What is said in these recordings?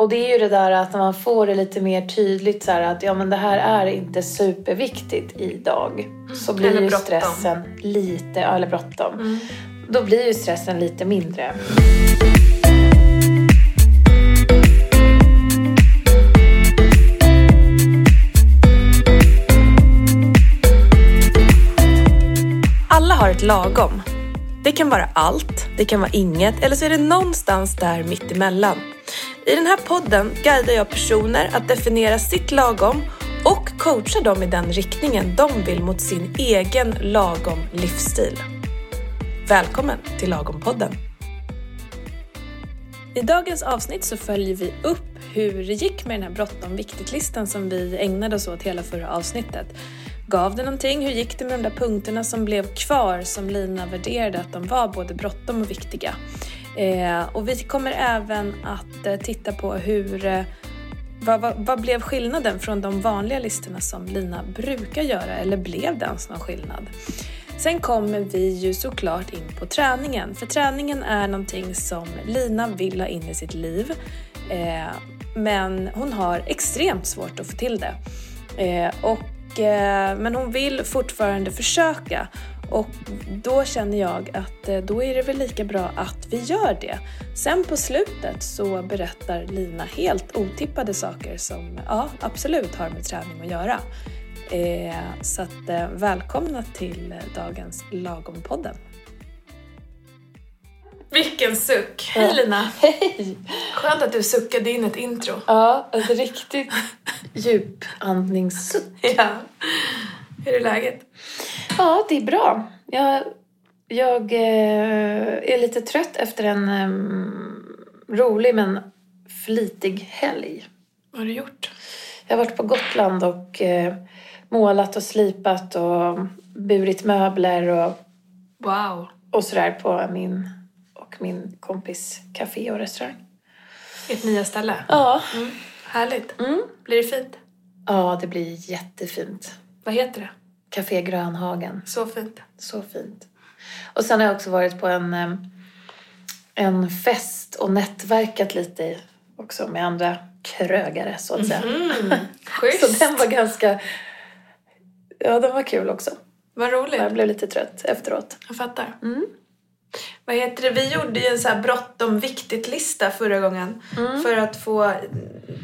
Och det är ju det där att när man får det lite mer tydligt så här att ja men det här är inte superviktigt idag. Så blir Eller ju stressen lite, eller bråttom. Då blir ju stressen lite mindre. Alla har ett lagom. Det kan vara allt, det kan vara inget eller så är det någonstans där mittemellan. I den här podden guidar jag personer att definiera sitt lagom och coachar dem i den riktningen de vill mot sin egen lagom livsstil. Välkommen till Lagom-podden! I dagens avsnitt så följer vi upp hur det gick med den här bråttom viktigt-listan som vi ägnade oss åt hela förra avsnittet. Gav det någonting? Hur gick det med de där punkterna som blev kvar som Lina värderade att de var både bråttom och viktiga? Eh, och vi kommer även att eh, titta på hur eh, vad, vad, vad blev skillnaden från de vanliga listorna som Lina brukar göra eller blev det ens någon skillnad? Sen kommer vi ju såklart in på träningen, för träningen är någonting som Lina vill ha in i sitt liv. Eh, men hon har extremt svårt att få till det. Eh, och, eh, men hon vill fortfarande försöka och då känner jag att eh, då är det väl lika bra att vi gör det. Sen på slutet så berättar Lina helt otippade saker som ja, absolut har med träning att göra. Eh, så att, eh, välkomna till dagens Lagom-podden. Vilken suck! Hej Lina! Hej! Skönt att du suckade in ett intro. Ja, ett riktigt djupandningssuck. Ja. Hur är läget? Ja, det är bra. Jag, jag eh, är lite trött efter en em, rolig men flitig helg. Vad har du gjort? Jag har varit på Gotland och eh, målat och slipat och burit möbler och, Wow! och sådär på min och min kompis café och restaurang. Ert nya ställe? Ja. Mm. Härligt. Mm. Blir det fint? Ja, det blir jättefint. Vad heter det? Café Grönhagen. Så fint. Så fint. Och sen har jag också varit på en, en fest och nätverkat lite också med andra krögare så att säga. Mm. Schysst! Så den var ganska... Ja, den var kul också. Vad roligt. Jag blev lite trött efteråt. Jag fattar. Mm. Vad heter det? Vi gjorde ju en så här bråttom viktigt-lista förra gången. För att få...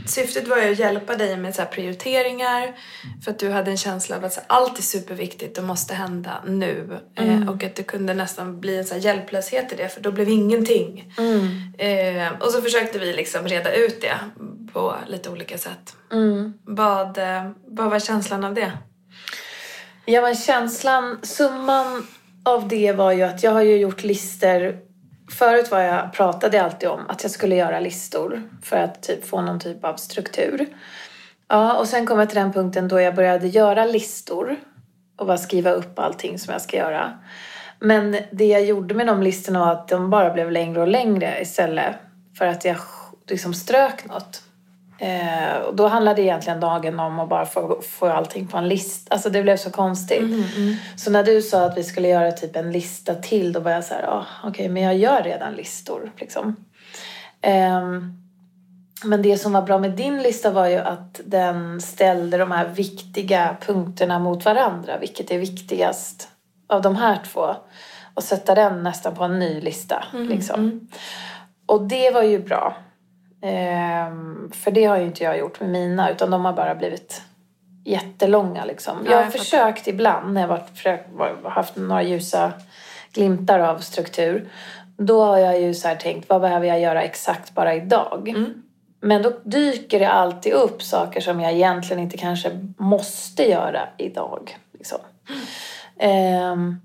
Syftet var ju att hjälpa dig med så prioriteringar. För att du hade en känsla av att så här, allt är superviktigt och måste hända nu. Eh, och att det kunde nästan bli en så här hjälplöshet i det för då blev ingenting. Eh, och så försökte vi liksom reda ut det på lite olika sätt. Mm. Vad, eh, vad var känslan av det? Ja, men känslan, summan av det var ju att jag har ju gjort listor. Förut var jag, pratade jag alltid om att jag skulle göra listor för att typ få någon typ av struktur. Ja, och sen kom jag till den punkten då jag började göra listor och bara skriva upp allting som jag ska göra. Men det jag gjorde med de listorna var att de bara blev längre och längre istället för att jag liksom strök något. Eh, och då handlade egentligen dagen om att bara få, få allting på en lista. Alltså det blev så konstigt. Så när du sa att vi skulle göra typ en lista till då var jag så här, ah, okej men jag gör redan listor liksom. Ehm, men det som var bra med din lista var ju att den ställde de här viktiga punkterna mot varandra. Vilket är viktigast av de här två? Och sätta den nästan på en ny lista. Liksom. Och det var ju bra. Ehm, för det har ju inte jag gjort med mina utan de har bara blivit jättelånga liksom. Ja, jag har jag fattar. försökt ibland när jag varit, var- haft några ljusa glimtar av struktur. Då har jag ju så tänkt, vad behöver jag göra exakt bara idag? Mm. Men då dyker det alltid upp saker som jag egentligen inte kanske måste göra idag. Liksom. Ehm,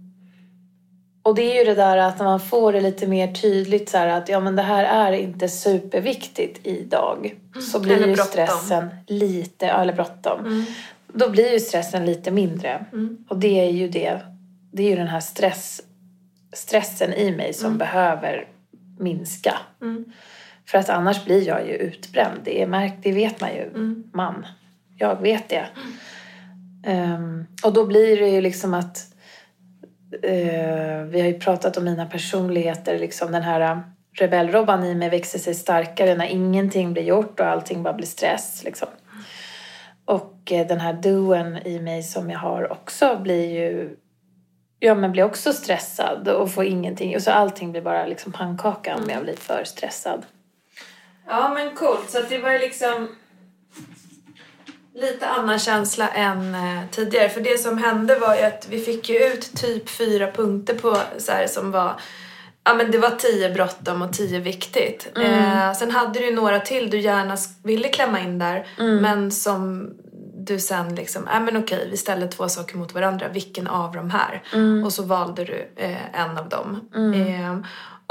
och det är ju det där att när man får det lite mer tydligt så här att ja men det här är inte superviktigt idag. Så blir ju stressen lite, eller bråttom. Då blir ju stressen lite mindre. Och det är ju det, det är ju den här stress, stressen i mig som behöver minska. För att annars blir jag ju utbränd. Det, är märkt, det vet man ju. Man. Jag vet det. Ehm, och då blir det ju liksom att eh, vi har ju pratat om mina personligheter, liksom den här eh, rebellrobban i mig växer sig starkare när ingenting blir gjort och allting bara blir stress. Liksom. Och eh, den här doen i mig som jag har också blir ju Ja men blir också stressad och får ingenting. Och så allting blir bara liksom pannkaka om jag blir för stressad. Ja men coolt. Så att det var ju liksom lite annan känsla än eh, tidigare. För det som hände var ju att vi fick ju ut typ fyra punkter på så här, som var Ja men det var tio bråttom och tio viktigt. Eh, sen hade du ju några till du gärna ville klämma in där men som du sen liksom, nej men okej vi ställer två saker mot varandra, vilken av de här? Och så valde du eh, en av dem. Eh,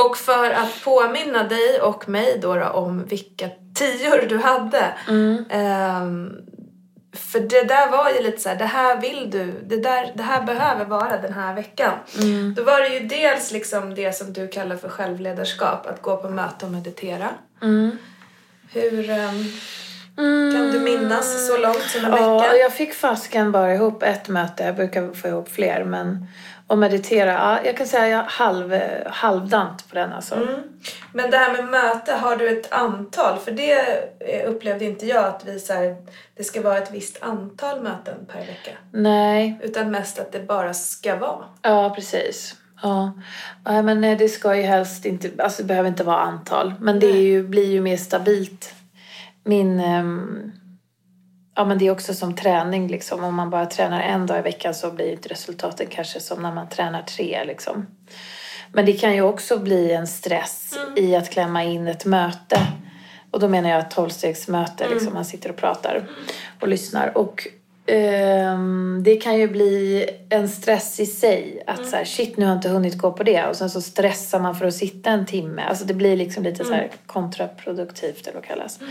och för att påminna dig och mig då, då om vilka tior du hade ehm, för det där var ju lite så här, det här vill du, det, där, det här behöver vara den här veckan. Då var det ju dels liksom det som du kallar för självledarskap, att gå på möte och meditera. Hur ehm, kan du minnas så långt som en Ja, vecka? jag fick fasken bara ihop ett möte. Jag brukar få ihop fler. Men att meditera, ja, jag kan säga jag halv, halvdant på den alltså. Mm. Men det här med möte, har du ett antal? För det eh, upplevde inte jag att vi så här, det ska vara ett visst antal möten per vecka. Nej, Utan mest att det bara ska vara. ja precis. Ja. ja, men nej, det ska ju helst inte, alltså det behöver inte vara antal. Men det är ju, blir ju mer stabilt. Min, ehm, ja men det är också som träning liksom. Om man bara tränar en dag i veckan så blir inte resultaten kanske som när man tränar tre liksom. Men det kan ju också bli en stress i att klämma in ett möte. Och då menar jag ett tolvstegsmöte, liksom man sitter och pratar och lyssnar. Och ehm, det kan ju bli en stress i sig. Att så här, shit nu har jag inte hunnit gå på det. Och sen så stressar man för att sitta en timme. Alltså det blir liksom lite så här kontraproduktivt eller vad det kallas. Ehm,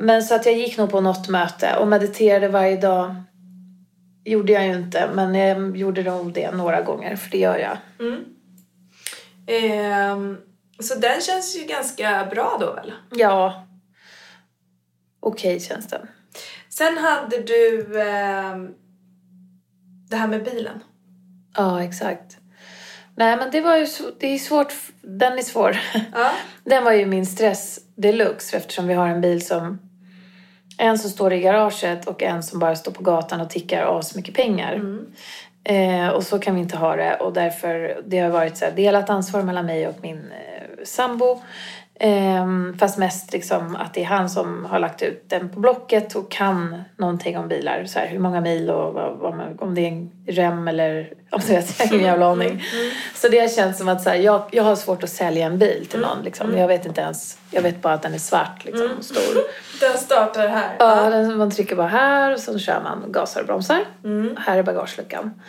men så att jag gick nog på något möte och mediterade varje dag. Gjorde jag ju inte, men jag gjorde nog det några gånger, för det gör jag. Ehm, så den känns ju ganska bra då väl? Ja. Okej känns det. Sen hade du ehm, det här med bilen. Ja, exakt. Nej, men det var ju så, det är svårt. Den är svår. Ja. Den var ju min stress deluxe eftersom vi har en bil som en som står i garaget och en som bara står på gatan och tickar as mycket pengar. Eh, och så kan vi inte ha det och därför det har varit så här, delat ansvar mellan mig och min eh, sambo. Ehm, fast mest liksom att det är han som har lagt ut den på Blocket och kan någonting om bilar. Så här, hur många mil och vad, vad man, om det är en rem eller om det är jag har ingen jävla aning. Så det har känts som att så här, jag, jag har svårt att sälja en bil till någon. Liksom. Jag vet inte ens, jag vet bara att den är svart liksom, och stor. Den startar här. Ja, den, man trycker bara här och så kör man gasar och bromsar. Här är bagageluckan.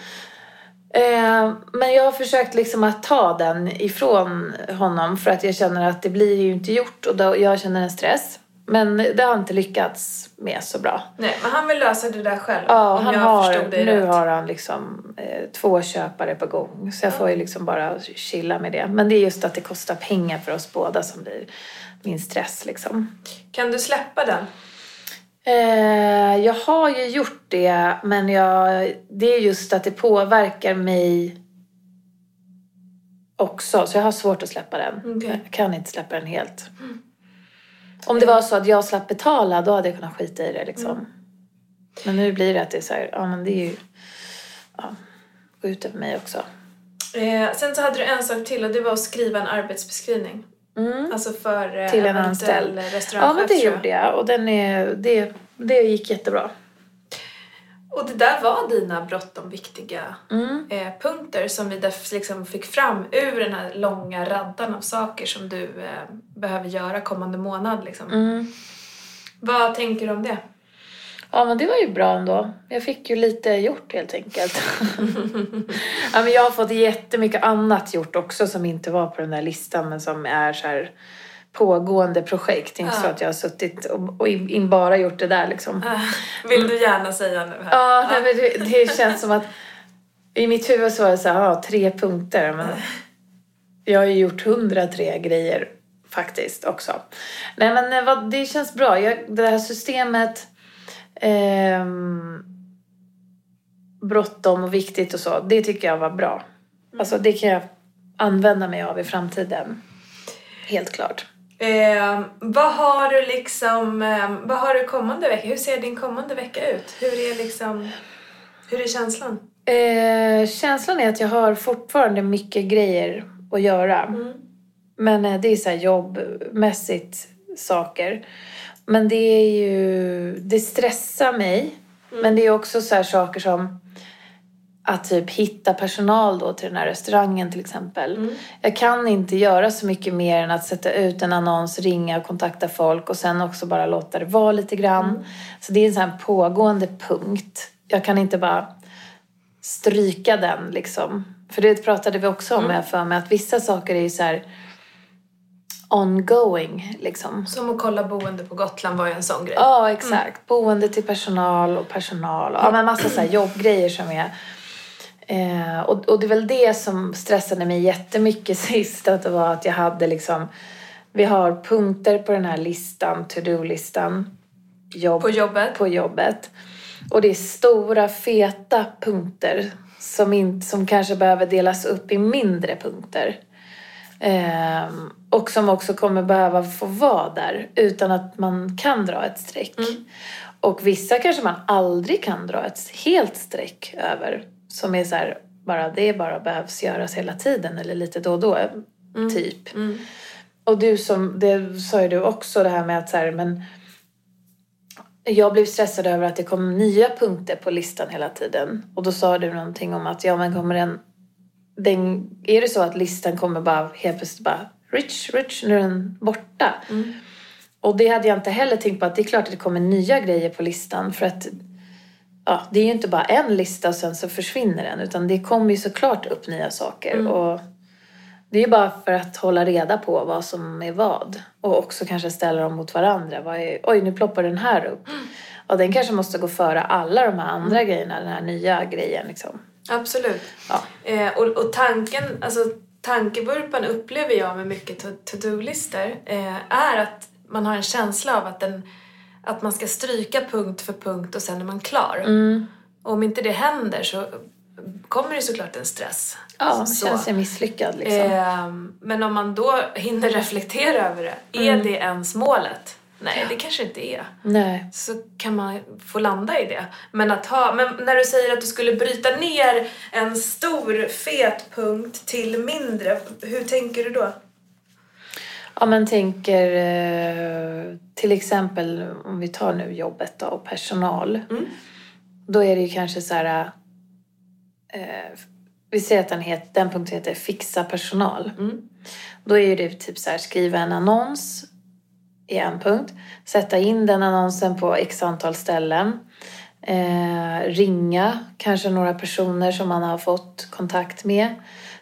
Eh, men jag har försökt liksom att ta den ifrån honom för att jag känner att det blir ju inte gjort och då, jag känner en stress. Men det har inte lyckats med så bra. Nej, men han vill lösa det där själv. Ja, om han jag har, förstod dig nu rätt. har han liksom eh, två köpare på gång. Så jag får ju liksom bara chilla med det. Men det är just att det kostar pengar för oss båda som blir min stress liksom. Kan du släppa den? Eh, jag har ju gjort det, men jag, det är just att det påverkar mig också. Så jag har svårt att släppa den. Okej. Jag kan inte släppa den helt. Om det var så att jag slapp betala, då hade jag kunnat skita i det liksom. Men nu blir det att det är så här, ja men det är ju, ja, går ut över mig också. Eh, sen så hade du en sak till och det var att skriva en arbetsbeskrivning. Alltså för eh, Till en anställd. restaurangchef. Ja men det gjorde jag och den är, det, det gick jättebra. Och det där var dina bråttom viktiga Mm. eh, punkter som vi liksom fick fram ur den här långa raddan av saker som du eh, behöver göra kommande månad. Liksom. Mm. Vad tänker du om det? Ja, men det var ju bra ändå. Jag fick ju lite gjort helt enkelt. ja, men jag har fått jättemycket annat gjort också som inte var på den där listan men som är så här pågående projekt. Inte så Ja. att jag har suttit och, och in, in bara gjort det där liksom. Vill du gärna säga nu här? Ja, nej, men det, det känns som att i mitt huvud så var det så här, ja, tre punkter. Men jag har ju gjort 103 grejer faktiskt också. Nej men vad, det känns bra. Jag, det här systemet ehm, bråttom och viktigt och så, det tycker jag var bra. Alltså det kan jag använda mig av i framtiden. helt klart. Eh, vad har du liksom, eh, vad har du kommande vecka? Hur ser din kommande vecka ut? Hur är liksom, hur är känslan? Eh, känslan är att jag har fortfarande mycket grejer att göra. Mm. Men eh, det är så jobbmässigt saker. Men det är ju, det stressar mig. Men det är också så här saker som att typ hitta personal då till den här restaurangen till exempel. Jag kan inte göra så mycket mer än att sätta ut en annons, ringa och kontakta folk och sen också bara låta det vara lite grann. Så det är en sån här pågående punkt. Jag kan inte bara stryka den liksom. För det pratade vi också om, jag för mig, att vissa saker är ju så här ongoing liksom. Som att kolla boende på Gotland var ju en sån grej. Ja, exakt. Boende till personal och personal. Och, ja, men massa så jobbgrejer som är... Eh, och, och det är väl det som stressade mig jättemycket sist. Att det var att jag hade liksom... Vi har punkter på den här listan, to-do-listan. Jobb, På jobbet? På jobbet. Och det är stora, feta punkter som, inte, som kanske behöver delas upp i mindre punkter. Ehm, och som också kommer behöva få vara där utan att man kan dra ett streck. Och vissa kanske man aldrig kan dra ett helt streck över. Som är så här, bara det bara behövs göras hela tiden eller lite då och då. Typ. Och du som, det sa ju du också det här med att så här, men jag blev stressad över att det kom nya punkter på listan hela tiden. Och då sa du någonting om att ja men kommer den, den är det så att listan kommer bara helt plötsligt bara rich, rich, nu är den borta. Och det hade jag inte heller tänkt på att det är klart att det kommer nya grejer på listan för att ja, det är ju inte bara en lista och sen så försvinner den utan det kommer ju såklart upp nya saker. Och det är ju bara för att hålla reda på vad som är vad. Och också kanske ställa dem mot varandra. Vad är, Oj, nu ploppar den här upp. Och den kanske måste gå före alla de här andra grejerna, den här nya grejen liksom. Absolut. Ja. Eh, och, och tanken, alltså tankevurpan upplever jag med mycket to- to-do-listor eh, är att man har en känsla av att, den, att man ska stryka punkt för punkt och sen är man klar. Mm. Och om inte det händer så kommer det såklart en stress. Ja, Så. känner sig misslyckad liksom. Ehm, men om man då hinner reflektera över det, är Mm. det ens målet? Nej, det kanske inte är. Nej. Så kan man få landa i det. Men, att ha, men när du säger att du skulle bryta ner en stor fet punkt till mindre, hur tänker du då? Ja, men tänker eh, till exempel om vi tar nu jobbet då, och personal. Då är det ju kanske så här... Eh, vi säger att den, het, den punkten heter fixa personal. Då är det typ så här skriva en annons i en punkt. Sätta in den annonsen på x antal ställen. Eh, ringa kanske några personer som man har fått kontakt med.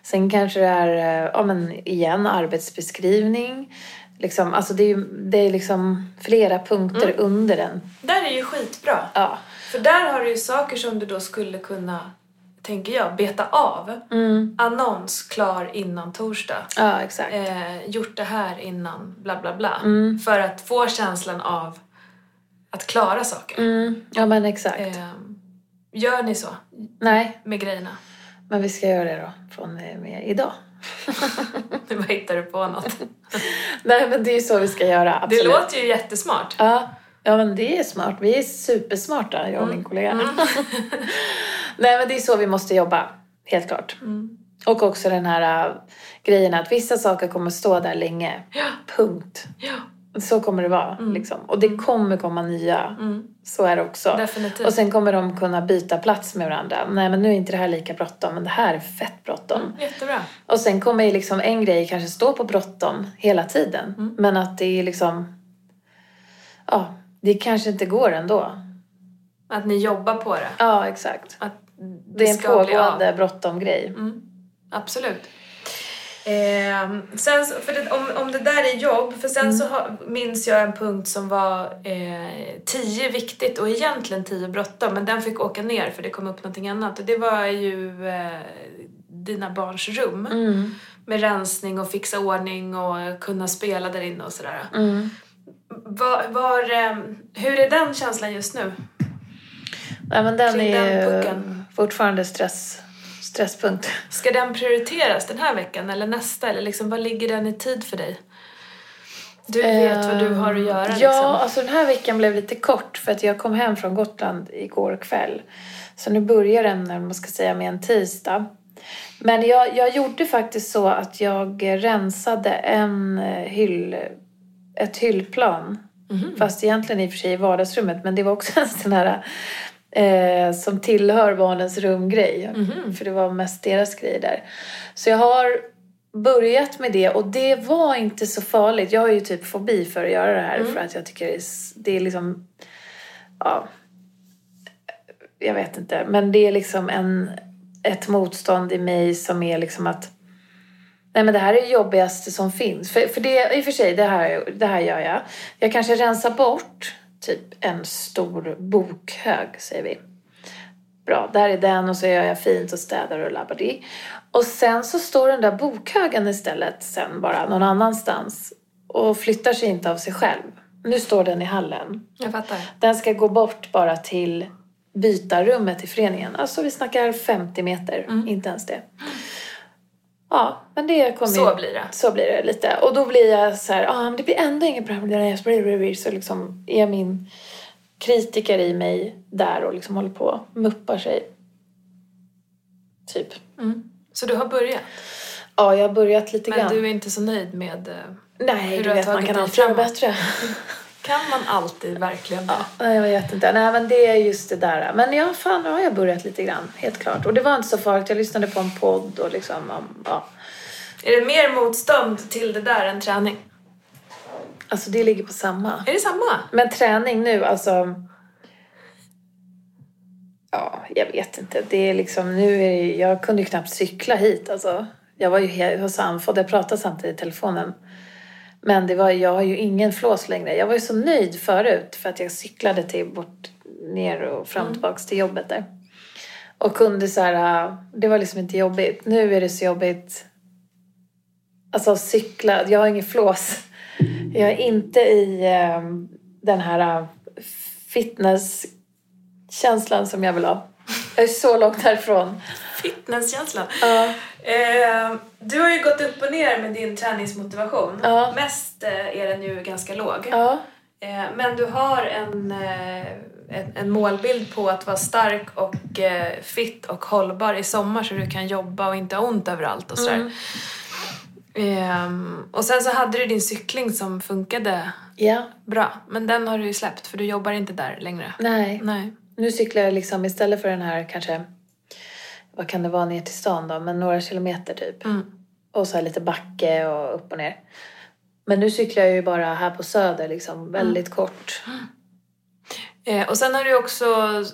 Sen kanske det är, eh, ja men igen, arbetsbeskrivning. Liksom, alltså det är, det är liksom flera punkter under den. Där är ju skitbra. Ja. För där har du ju saker som du då skulle kunna, tänker jag, beta av. Annons klar innan torsdag. ja, exakt. Eh, gjort det här innan bla bla bla. För att få känslan av att klara saker. Mm, ja men exakt. Eh, gör ni så Nej, med grejerna? men vi ska göra det då från eh, med idag. Nu bara hittar du på något. Nej men det är ju så vi ska göra, Det absolut. låter ju jättesmart. Ja, ja men det är smart. Vi är supersmarta, jag och min kollega. Nej men det är så vi måste jobba, helt klart. Och också den här äh, grejen att vissa saker kommer stå där länge. Punkt. Ja, Så kommer det vara. Liksom. Och det kommer komma nya. Så är det också. Definitivt. Och sen kommer de kunna byta plats med varandra. Nej men nu är inte det här lika bråttom, men det här är fett bråttom. jättebra. Och sen kommer ju liksom en grej kanske stå på bråttom hela tiden. Men att det är liksom... Ja, det kanske inte går ändå. Att ni jobbar på det. Ja, exakt. Att Det är en pågående bråttom grej. Absolut. Eh, sen för det, om, om det där är jobb, för sen så har, minns jag en punkt som var eh, tio viktigt och egentligen tio bråttom, men den fick åka ner för det kom upp någonting annat. Och det var ju eh, dina barns rum. Med rensning och fixa ordning och kunna spela där inne och sådär. Var, var, eh, hur är den känslan just nu? Nej, men den Kring är den pucken. fortfarande stress, stresspunkt. Ska den prioriteras den här veckan eller nästa? Eller liksom, vad ligger den i tid för dig? Du vet vad du har att göra Ja, liksom. alltså den här veckan blev lite kort för att jag kom hem från Gotland igår kväll. Så nu börjar den, när man ska säga, med en tisdag. Men jag, jag gjorde faktiskt så att jag rensade en eh, hyll, ett hyllplan. Fast egentligen i och för sig i vardagsrummet. Men det var också en sån här eh, som tillhör barnens rumgrej. För det var mest deras grej där. Så jag har börjat med det och det var inte så farligt. Jag har ju typ fobi för att göra det här för att jag tycker det är, det är liksom... Ja, jag vet inte. Men det är liksom en, ett motstånd i mig som är liksom att Nej men det här är det jobbigaste som finns. För, för det, i och för sig, det här, det här gör jag. Jag kanske rensar bort typ en stor bokhög, säger vi. Bra, där är den och så gör jag fint och städar och labbadi. Och sen så står den där bokhögen istället sen bara någon annanstans och flyttar sig inte av sig själv. Nu står den i hallen. Jag fattar. Den ska gå bort bara till bytarummet i föreningen. Alltså vi snackar 50 meter, Mm. inte ens det. Ja, men det kommer Så ju, blir det. Så blir det lite. Och då blir jag så här, ah, men det blir ändå inget bra med. Så liksom är min kritiker i mig där och liksom håller på och muppar sig. Typ. Så du har börjat? Ja, jag har börjat lite Men grann. du är inte så nöjd med... eh, Nej, hur du du vet man kan alltid göra bättre. Kan man alltid verkligen det? Nej, jag vet inte. Nej, men det är just det där. Men ja, fan, nu har jag börjat lite grann. Helt klart. Och det var inte så farligt. Jag lyssnade på en podd och liksom, ja. Är det mer motstånd till det där än träning? Alltså det ligger på samma. Är det samma? Men träning nu, alltså... Ja, jag vet inte. Det är liksom, nu är jag kunde ju knappt cykla hit alltså. Jag var ju hos andfådd, jag pratade samtidigt i telefonen. Men det var, jag har ju ingen flås längre. Jag var ju så nöjd förut för att jag cyklade till bort, ner och fram och tillbaks till jobbet där. Och kunde så här, äh, det var liksom inte jobbigt. Nu är det så jobbigt. Alltså cykla, jag har ingen flås. Jag är inte i eh, den här äh, fitnesskänslan som jag vill ha. Jag är så långt härifrån. Fitnesskänslan. Ja. Eh, du har ju gått upp och ner med din träningsmotivation. Ja. Mest eh, är den ju ganska låg. Ja. Eh, men du har en, eh, en, en målbild på att vara stark och eh, fit och hållbar i sommar så du kan jobba och inte ha ont överallt och sådär. Mm. Ehm, och sen så hade du din cykling som funkade ja. bra. Men den har du ju släppt för du jobbar inte där längre. Nej. Nej. Nu cyklar jag liksom istället för den här kanske, vad kan det vara ner till stan då, men några kilometer typ. Mm. Och så lite backe och upp och ner. Men nu cyklar jag ju bara här på Söder liksom, väldigt kort. Eh, och sen har du också,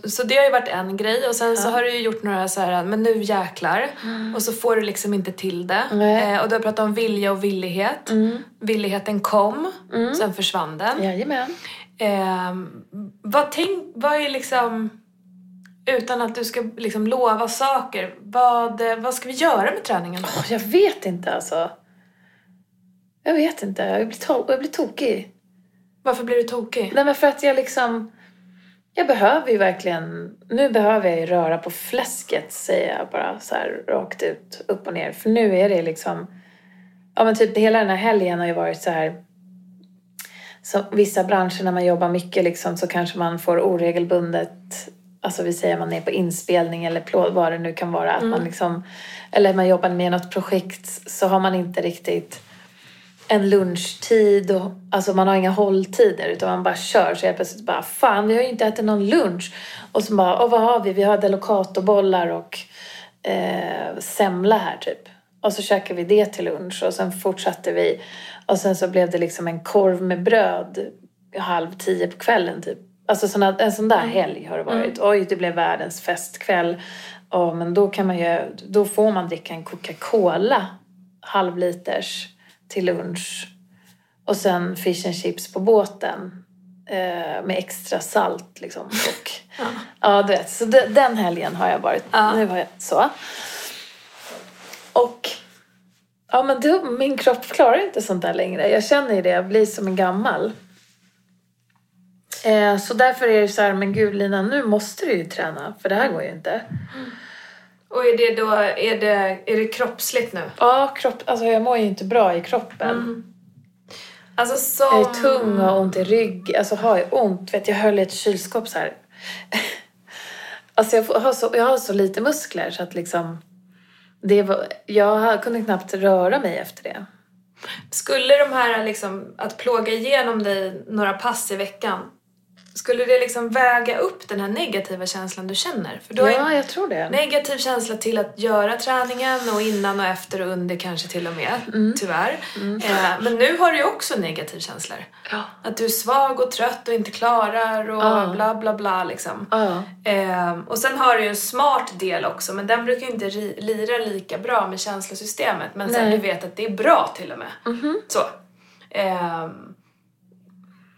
så det har ju varit en grej och sen så har du ju gjort några så här, men nu jäklar. Och så får du liksom inte till det. Eh, och du har pratat om vilja och villighet. Villigheten kom, sen försvann den. Jajamän. Eh, vad, tänk, vad är liksom, utan att du ska liksom lova saker, vad, eh, vad ska vi göra med träningen? Åh, Jag vet inte alltså. Jag vet inte, jag blir, to- jag blir tokig. Varför blir du tokig? Nej men för att jag liksom... Jag behöver ju verkligen... Nu behöver jag ju röra på fläsket säger jag bara så här rakt ut, upp och ner. För nu är det liksom... Ja men typ hela den här helgen har ju varit så här... Så vissa branscher när man jobbar mycket liksom så kanske man får oregelbundet... Alltså vi säger man är på inspelning eller vad det nu kan vara. Att man liksom... Eller man jobbar med något projekt så har man inte riktigt en lunchtid och alltså man har inga hålltider utan man bara kör så jag plötsligt bara fan vi har ju inte ätit någon lunch och så bara åh vad har vi? Vi har delicatobollar och eh, semla här typ. Och så käkade vi det till lunch och sen fortsatte vi och sen så blev det liksom en korv med bröd halv tio på kvällen typ. Alltså såna, en sån där helg har det varit. Oj, det blev världens festkväll. Ja, men då kan man ju, då får man dricka en Coca-Cola halvliters till lunch. Och sen fish and chips på båten. Eh, med extra salt liksom. Och, ja. du vet. Så de, den helgen har jag varit. Ja. Nu var jag så. Och ja, men då, min kropp klarar inte sånt där längre. Jag känner ju det. Jag blir som en gammal. Eh, så därför är det så här, men gud Lina, nu måste du ju träna. För det här går ju inte. Och är det då, är det, är det kroppsligt nu? Ja, kropp, alltså jag mår ju inte bra i kroppen. Alltså som... Jag är tung och har ont i rygg. Alltså har jag ont, vet jag höll i ett kylskåp så här. Alltså jag har så, jag har så lite muskler så att liksom... Det var, jag kunde knappt röra mig efter det. Skulle de här liksom, att plåga igenom dig några pass i veckan, skulle det liksom väga upp den här negativa känslan du känner? För har Ja, jag tror det. negativ känsla till att göra träningen och innan och efter och under kanske till och med, Mm. tyvärr. Eh, men nu har du ju också negativ känslor. Ja. Att du är svag och trött och inte klarar och Ja. bla bla bla liksom. Ja. Eh, och sen har du ju en smart del också men den brukar ju inte lira lika bra med känslosystemet. Men sen Nej. du vet att det är bra till och med. Så. Ehm,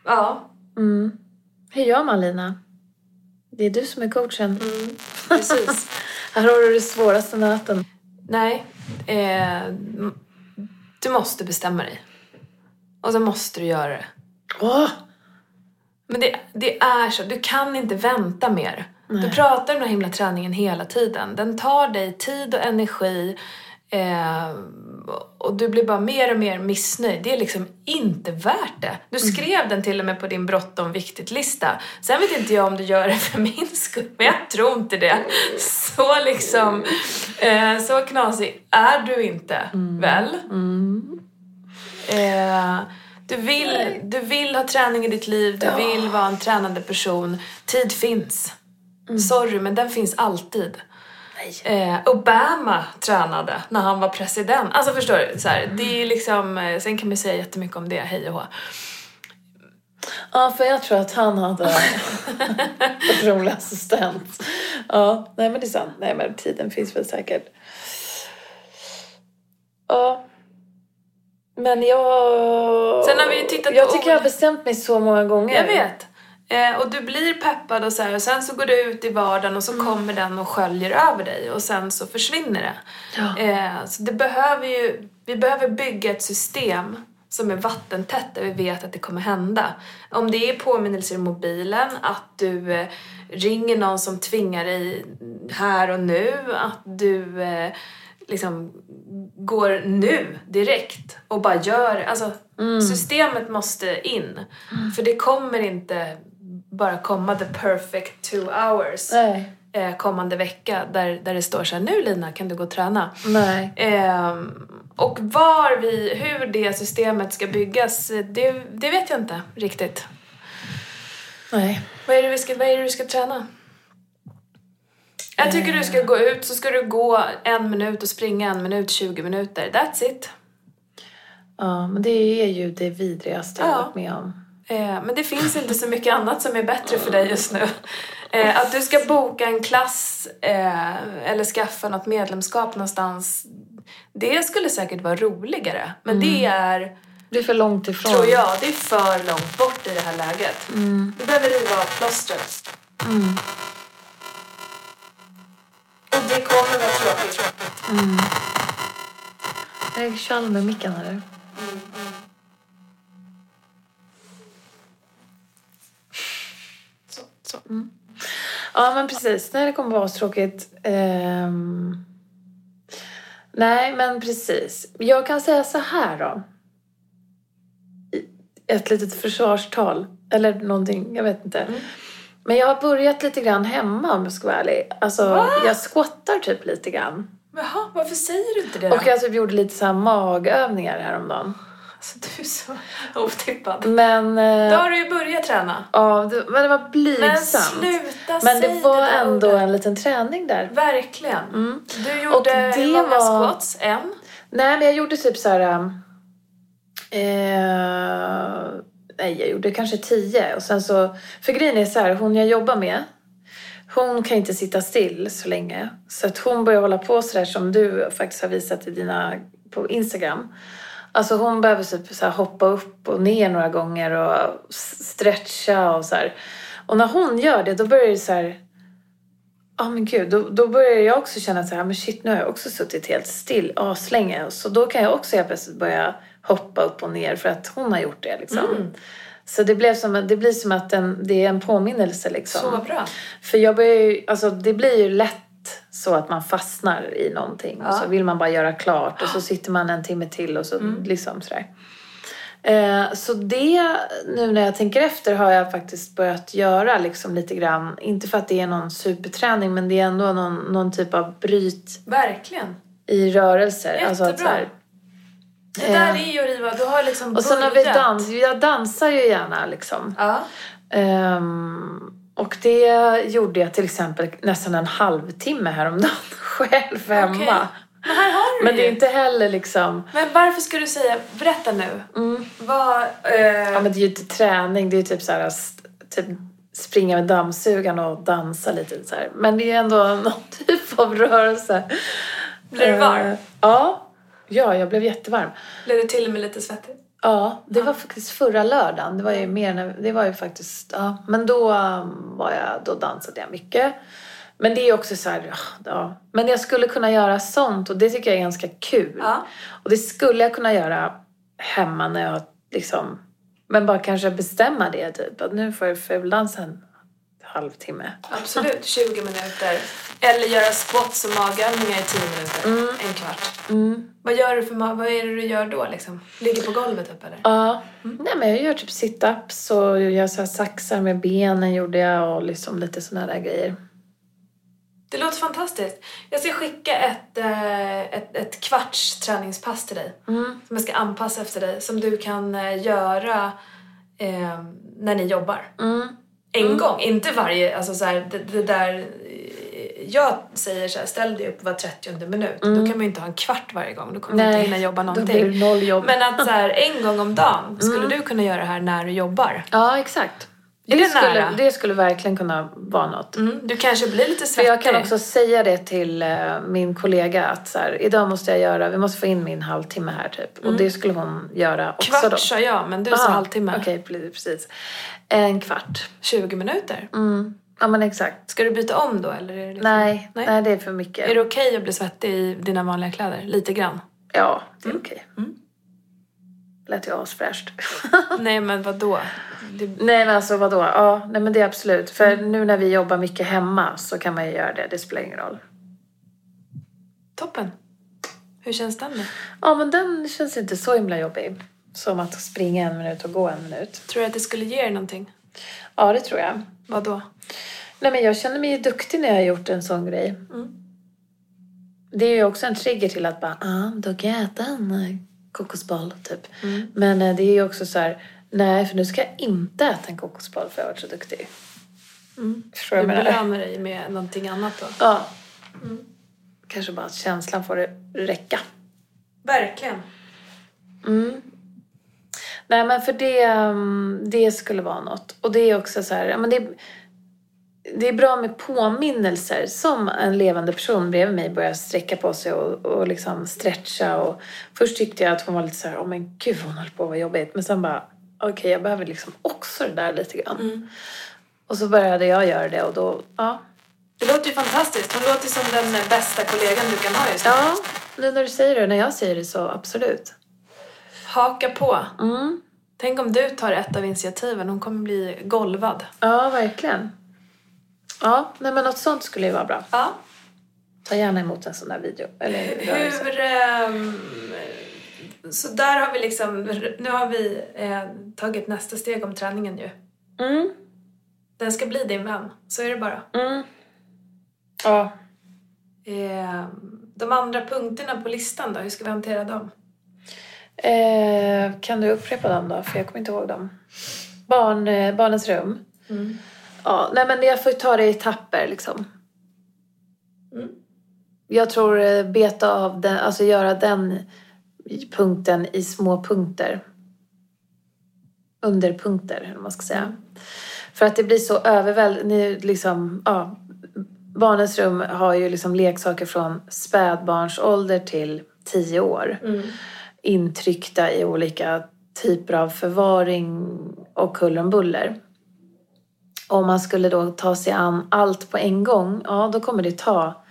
ja, Mm. Hur gör man Lina? Det är du som är coachen. precis. Här har du det svåraste nöten. Nej, eh, du måste bestämma dig. Och så måste du göra det. Åh! Men det, det är så, du kan inte vänta mer. Du pratar om den här himla träningen hela tiden. Den tar dig tid och energi eh, och du blir bara mer och mer missnöjd. Det är liksom inte värt det. Du skrev den till och med på din bråttom viktigt-lista. Sen vet inte jag om du gör det för min skull, men jag tror inte det. Så liksom, eh, så knasig är du inte, väl? Eh, du, vill, du vill ha träning i ditt liv, du vill vara en tränande person. Tid finns. Sorry, men den finns alltid. Eh, Obama tränade när han var president. Alltså förstår du? Så här, det är liksom, eh, sen kan man säga jättemycket om det, hej och hå. Ja, för jag tror att han hade personlig assistent. Ja, nej men det är sant. Nej men tiden finns väl säkert. Ja. Men jag... Sen har vi ju tittat Jag på tycker jag har ord. bestämt mig så många gånger. Jag vet. Eh, och du blir peppad och så här, och sen så går du ut i vardagen och så Mm. kommer den och sköljer över dig och sen så försvinner det. Ja. Eh, så det behöver ju, vi behöver bygga ett system som är vattentätt där vi vet att det kommer hända. Om det är påminnelser i mobilen, att du eh, ringer någon som tvingar dig här och nu, att du eh, liksom går nu direkt och bara gör Alltså systemet måste in. För det kommer inte bara komma the perfect two hours eh, kommande vecka där, där det står så här, nu Lina kan du gå och träna. Ehm, och var vi, hur det systemet ska byggas, eh, det, det vet jag inte riktigt. Nej. Vad är, det vi ska, vad är det du ska träna? Jag tycker du ska gå ut, så ska du gå en minut och springa en minut, 20 minuter. That's it. Ja, men det är ju det vidrigaste jag Ja. har varit med om. Eh, men det finns inte så mycket annat som är bättre för dig just nu. Eh, att du ska boka en klass eh, eller skaffa något medlemskap någonstans, det skulle säkert vara roligare. Men det är, Det är för långt ifrån. tror jag, det är för långt bort i det här läget. Du behöver riva av plåstret. Och det kommer vara tråkigt. Är det tjall med micken eller? Så, så. Ja, men precis. Nej, det kommer vara tråkigt. Ehm... Nej, men precis. Jag kan säga så här då. Ett litet försvarstal. Eller någonting, jag vet inte. Men jag har börjat lite grann hemma om jag ska vara ärlig. Alltså, Va? jag squattar typ lite grann. Jaha, varför säger du inte det då? Och jag typ gjorde lite så här magövningar häromdagen. Alltså, du är så otippad. Men... eh, Då har du ju börjat träna. Ja, det, men det var Men blygsamt. sluta Men det var där ändå ordet. en liten träning där. Verkligen. Du Och gjorde det hur många var- squats? En? Nej, men jag gjorde typ så här... Eh, nej, jag gjorde kanske tio. Och sen så... För grejen är så här, hon jag jobbar med, hon kan inte sitta still så länge. Så att hon börjar hålla på så där som du faktiskt har visat i dina, på Instagram. Alltså hon behöver typ så hoppa upp och ner några gånger och stretcha och så här. Och när hon gör det, då börjar det så här... Ja men gud, då, då börjar jag också känna så här, men shit nu har jag också suttit helt still aslänge. Så då kan jag också helt plötsligt börja hoppa upp och ner för att hon har gjort det liksom. Så det, blev som, det blir som att en, det är en påminnelse liksom. Så bra. För jag börjar ju, alltså det blir ju lätt så att man fastnar i någonting. Och så vill man bara göra klart och så sitter man en timme till och så liksom sådär. Eh, så det, nu när jag tänker efter, har jag faktiskt börjat göra liksom lite grann. Inte för att det är någon superträning, men det är ändå någon, någon typ av bryt Verkligen. i rörelser. Jättebra. Alltså att så här, Det där är ju Riva, du har liksom och sen har vi dans. Jag dansar ju gärna liksom. Ja. Ehm, och det gjorde jag till exempel nästan en halvtimme häromdagen själv hemma. Okej. Men här har du Men det är ju. inte heller liksom... Men varför ska du säga, berätta nu. Vad, eh, Ja men det är ju inte träning, det är ju typ så här, st- typ springa med dammsugaren och dansa lite så här. Men det är ändå någon typ av rörelse. Blir du varm? Eh, ja. Ja, jag blev jättevarm. blev du till och med lite svettig? Ja, det var faktiskt förra lördagen. Det var ju mer när, det var ju faktiskt, ja. Men då um, var jag, då dansade jag mycket. Men det är också så här, ja, ja. Men jag skulle kunna göra sånt och det tycker jag är ganska kul. Ja. Och det skulle jag kunna göra hemma när jag liksom, men bara kanske bestämma det typ. Att nu får jag fuldansa en halvtimme. Absolut, 20 minuter. Eller göra squats och magövningar i 10 minuter. En kvart. Mm. Vad gör du för vad är det du gör då liksom? Ligger på golvet upp eller? Ja, nej men jag gör typ sit-ups och jag gör så här saxar med benen gjorde jag och liksom lite sådana där grejer. Det låter fantastiskt. Jag ska skicka ett, eh, ett, ett kvarts träningspass till dig. Mm. Som jag ska anpassa efter dig. Som du kan eh, göra eh, när ni jobbar. Mm. En gång, inte varje, alltså så här, det, det där eh, jag säger så här, ställ dig upp var 30 minut. Då kan man ju inte ha en kvart varje gång, då kommer man inte hinna jobba Mm. någonting. jobb. Men att så här, en gång om dagen, skulle Mm. du kunna göra det här när du jobbar? Ja, exakt. Det skulle, det skulle verkligen kunna vara något. Mm, du kanske blir lite För svettig. jag kan också säga det till eh, min kollega att så här, idag måste jag göra, vi måste få in min halvtimme här typ. Och det skulle hon göra också Kvart då. sa jag, men du sa Aha, halvtimme. Okej, precis. En kvart. 20 minuter. Mm. Ja men exakt. Ska du byta om då eller? Är det liksom... Nej, Nej. nej, det är för mycket. Är det okej att bli svettig i dina vanliga kläder? Lite grann? Ja, det är Mm. okej. Lät ju asfräscht. Nej men vadå? Det... nej men alltså vadå? Ja, nej men det är absolut. För nu när vi jobbar mycket hemma så kan man ju göra det. Det spelar ingen roll. Toppen. Hur känns den då? Ja men den känns inte så himla jobbig. Som att springa en minut och gå en minut. Tror du att det skulle ge dig någonting? Ja, det tror jag. Vadå? Nej men jag känner mig ju duktig när jag har gjort en sån grej. Mm. Det är ju också en trigger till att bara, ah, då kan jag äta en eh, kokosboll typ. Mm. Men eh, det är ju också så här, nej för nu ska jag inte äta en kokosboll för jag har varit så duktig. Mm. Förstår du belönar dig med någonting annat då? Ja. Mm. Kanske bara att känslan får det räcka. Verkligen. Mm. Nej men för det, mm, det skulle vara något. Och det är också så här, men det, det är bra med påminnelser. Som en levande person bredvid mig börjar sträcka på sig och, och liksom stretcha. Och först tyckte jag att hon var lite så här, åh men gud hon höll på vara jobbigt. Men sen bara, okej jag behöver liksom också det där lite grann. Mm. Och så började jag göra det och då, ja. Det låter ju fantastiskt. Hon låter som den bästa kollegan du kan ha just nu. Ja, nu när du säger det, när jag säger det så absolut. Haka på. Mm. Tänk om du tar ett av initiativen. Hon kommer bli golvad. Ja, verkligen. Ja, nej men något sånt skulle ju vara bra. Ja. Ta gärna emot en sån där video. Eller. Hur... ehm, så där har vi liksom... Nu har vi eh, tagit nästa steg om träningen ju. Mm, Den ska bli din vän. Så är det bara. mm. Ja. Eh, de andra punkterna på listan då? Hur ska vi hantera dem? Eh, kan du upprepa dem då? För jag kommer inte ihåg dem. Barn, eh, barnens rum. Mm. Ja, nej men jag får ta det i etapper liksom. Mm. Jag tror eh, beta av den, alltså göra den punkten i små punkter. Underpunkter, eller man ska säga. Mm. För att det blir så överväldigande, liksom, ja. Barnens rum har ju liksom leksaker från spädbarnsålder till tio år. Mm. Intryckta i olika typer av förvaring och huller om buller. Om man skulle då ta sig an allt på en gång, ja då kommer det ta...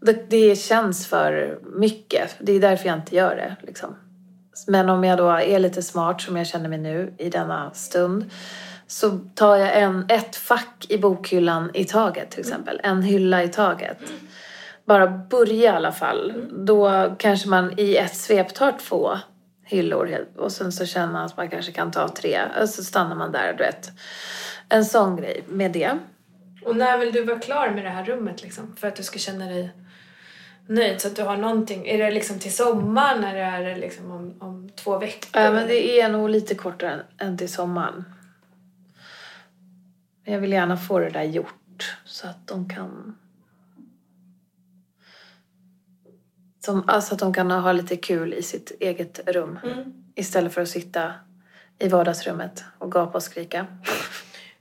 Det, det känns för mycket. Det är därför jag inte gör det. Liksom. Men om jag då är lite smart, som jag känner mig nu i denna stund, så tar jag en, ett fack i bokhyllan i taget till exempel. En hylla i taget. Bara börja i alla fall. Då kanske man i ett svep tar två hyllor och sen så känner man att man kanske kan ta tre och så stannar man där, du vet. En sån grej med det. Och när vill du vara klar med det här rummet liksom? För att du ska känna dig nöjd så att du har någonting. Är det liksom till sommaren eller är det liksom om, om två veckor? Ja, men det är nog lite kortare än, till sommaren. Men Jag vill gärna få det där gjort så att de kan... Som, alltså att de kan ha lite kul i sitt eget rum. Mm. Istället för att sitta i vardagsrummet och gapa och skrika.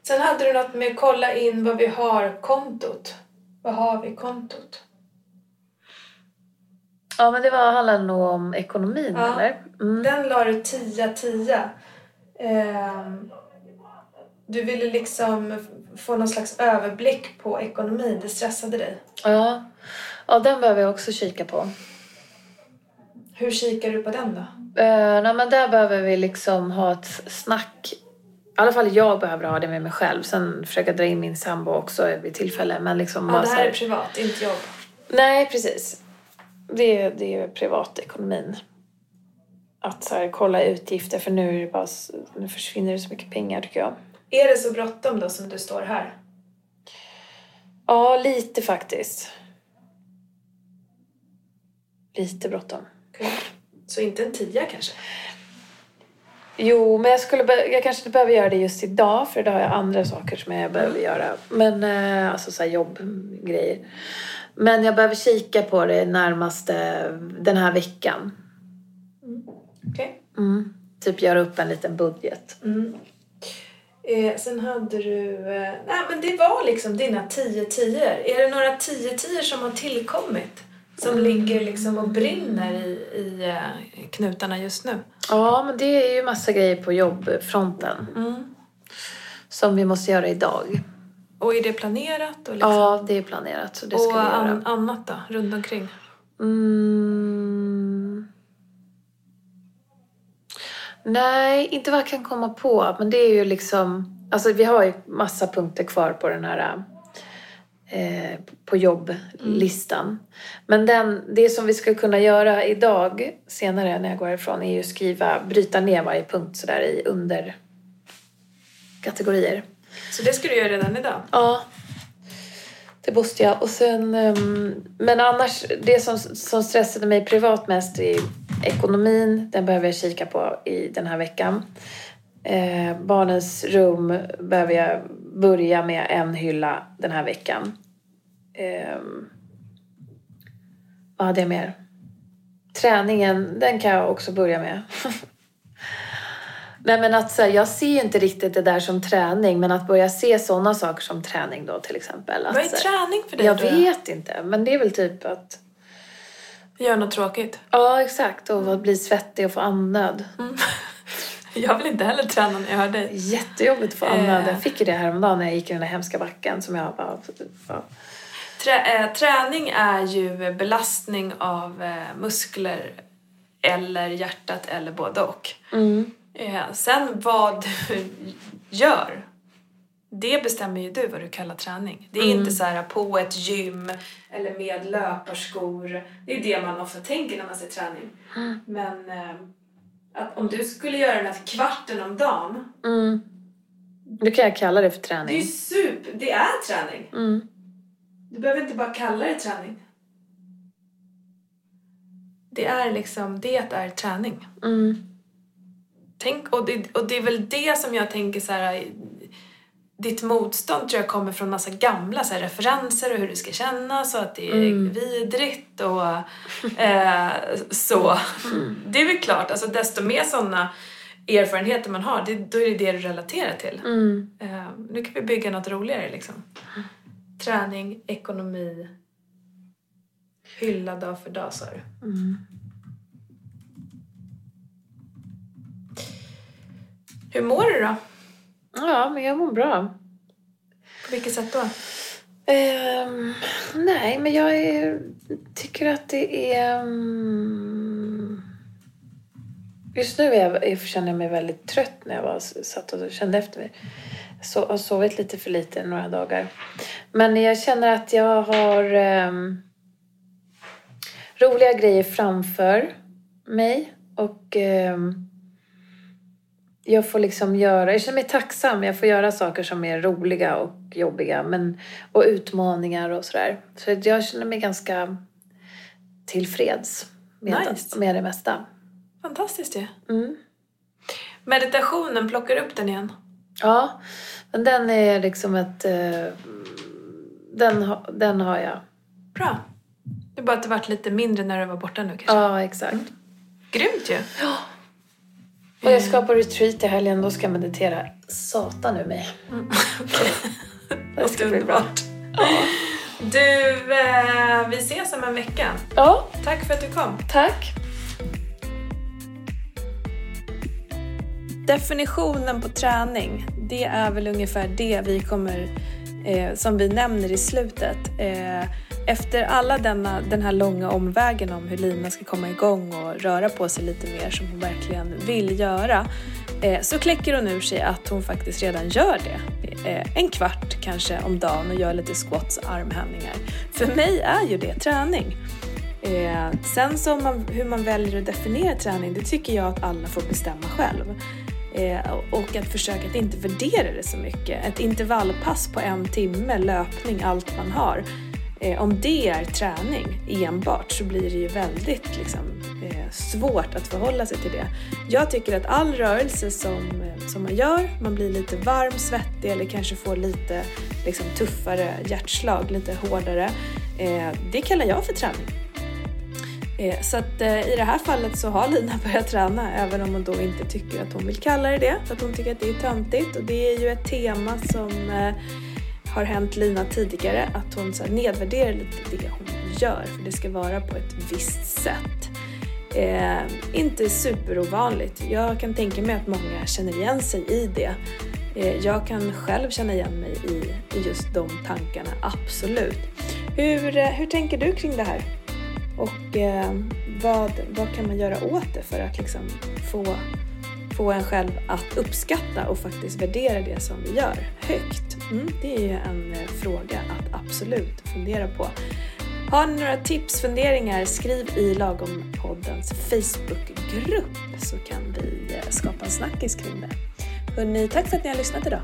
Sen hade du något med kolla in vad vi har kontot. Vad har vi kontot? Ja, men det var, handlade nog om ekonomin, Ja. eller? Mm. Den la du 10-10. Ehm, du ville liksom få någon slags överblick på ekonomin. Det stressade dig. Ja. ja, den behöver jag också kika på. Hur kikar du på den då? Uh, nej, men där behöver vi liksom ha ett snack. I alla fall jag behöver ha det med mig själv. Sen försöka dra in min sambo också vid tillfälle. Men liksom Ja, det här är privat, inte jobb. Nej, precis. Det, är- det är privatekonomin. Att så här, kolla utgifter för nu, är det bara, nu försvinner det så mycket pengar tycker jag. Är det så bråttom då som du står här? Ja, lite faktiskt. Lite bråttom. Okej. Så inte en tia kanske? Jo, men jag, skulle jag kanske inte behöver göra det just idag för idag har jag andra saker som jag behöver göra. Men eh, alltså så jobbgrejer. Men jag behöver kika på det närmaste den här veckan. Okej. Mm. Typ göra upp en liten budget. Mm. Eh, sen hade du... Eh, nej, men det var liksom dina tio tior. Är det några tio tior som har tillkommit? Som ligger liksom och brinner i, i eh, knutarna just nu? Ja, men det är ju massa grejer på jobbfronten Mm. som vi måste göra idag. Och är det planerat? Och, liksom, Ja, det är planerat så det ska och vi göra. an, annat då, runt omkring? Mm. Nej, inte vad jag kan komma på. Men det är ju liksom... Alltså vi har ju massa punkter kvar på den här... Eh, på jobblistan. Men den, det som vi ska kunna göra idag, senare när jag går härifrån, är ju skriva, bryta ner varje punkt sådär i underkategorier. Så det ska du göra redan idag? Ja, det måste jag. Och sen, ehm, men annars, det som, som stressade mig privat mest är ekonomin. Den behöver jag kika på i den här veckan. Eh, barnens rum behöver jag börja med en hylla den här veckan. Ehm, vad hade jag mer? Träningen, den kan jag också börja med. Nej men att så här, jag ser inte riktigt det där som träning men att börja se sådana saker som träning då till exempel. Att, Vad är träning för dig Jag då? vet inte men det är väl typ att Gör något tråkigt? Ja exakt och att bli svettig och få andnöd. Jag vill inte heller träna när jag hör dig. Jättejobbigt att få andnöd. Eh. Jag fick ju det häromdagen när jag gick i den där hemska backen som jag bara... Ja. Trä, eh, träning är ju belastning av eh, muskler eller hjärtat eller både och. Mm. Eh, sen vad du gör, det bestämmer ju du vad du kallar träning. Det är inte så här på ett gym eller med löparskor. Det är det man ofta tänker när man säger träning. Men eh, att om du skulle göra den här kvarten om dagen, Mm. Nu kan jag kalla det för det är träning. super, det är träning. Mm. Du behöver inte bara kalla det träning. Det är liksom, det är träning. Mm. Tänk, och, det, och det är väl det som jag tänker så här. Ditt motstånd tror jag kommer från massa gamla så här, referenser och hur det ska kännas och att det är Mm. vidrigt och eh, så. Det är väl klart, alltså desto mer sådana erfarenheter man har, det, då är det det du relaterar till. Mm. Eh, nu kan vi bygga något roligare liksom. Träning, ekonomi, hylla dag för dag sa du. Mm. Hur mår du då? Ja, men jag mår bra. På vilket sätt då? Ehm, nej, men jag är, tycker att det är... mm, just nu är jag, känner jag mig väldigt trött när jag var, satt och kände efter mig. Så, har sovit lite för lite några dagar. Men jag känner att jag har ehm, roliga grejer framför mig. Och eh, jag får liksom göra, jag känner mig tacksam. Jag får göra saker som är roliga och jobbiga. Men, och utmaningar och sådär. Så jag känner mig ganska tillfreds med, Nice. med det mesta. Fantastiskt ju. Mm. Meditationen, plockar du upp den igen? Ja, men den är liksom ett... Eh, den, den har jag. Bra. Det är bara att det varit lite mindre när du var borta nu kanske. Ja, exakt. Grymt ju. Och jag ska på retreat i helgen, då ska jag meditera satan ur mig. Det ska bli bra. Du, eh, vi ses om en vecka. Ja, Tack för att du kom. tack. Definitionen på träning, det är väl ungefär det vi kommer, eh, som vi nämner i slutet. Eh, efter alla denna, den här långa omvägen om hur Lina ska komma igång och röra på sig lite mer som hon verkligen vill göra, eh, så kläcker hon ur sig att hon faktiskt redan gör det. Eh, en kvart kanske om dagen och gör lite squats och armhävningar. För mig är ju det träning. Eh, sen så man, hur man väljer att definiera träning, det tycker jag att alla får bestämma själv. Eh, och att försöka att inte värdera det så mycket. Ett intervallpass på en timme, löpning, allt man har. Eh, om det är träning enbart så blir det ju väldigt liksom, eh, svårt att förhålla sig till det. Jag tycker att all rörelse som, eh, som man gör, man blir lite varm, svettig eller kanske får lite liksom, tuffare hjärtslag, lite hårdare. Det kallar jag för träning. Så att i det här fallet så har Lina börjat träna även om hon då inte tycker att hon vill kalla det det. För att hon tycker att det är töntigt och det är ju ett tema som har hänt Lina tidigare. Att hon så här nedvärderar lite det hon gör för det ska vara på ett visst sätt. Eh, inte superovanligt. Jag kan tänka mig att många känner igen sig i det. Eh, jag kan själv känna igen mig i, i just de tankarna, absolut. Hur, eh, hur tänker du kring det här? Och eh, vad, vad kan man göra åt det för att liksom få, få en själv att uppskatta och faktiskt värdera det som vi gör högt? Mm, det är ju en eh, fråga att absolut fundera på. Har ni några tips, funderingar, skriv i Lagompoddens Facebookgrupp så kan vi eh, skapa en snackis kring det. Hörrni, tack för att ni har lyssnat idag.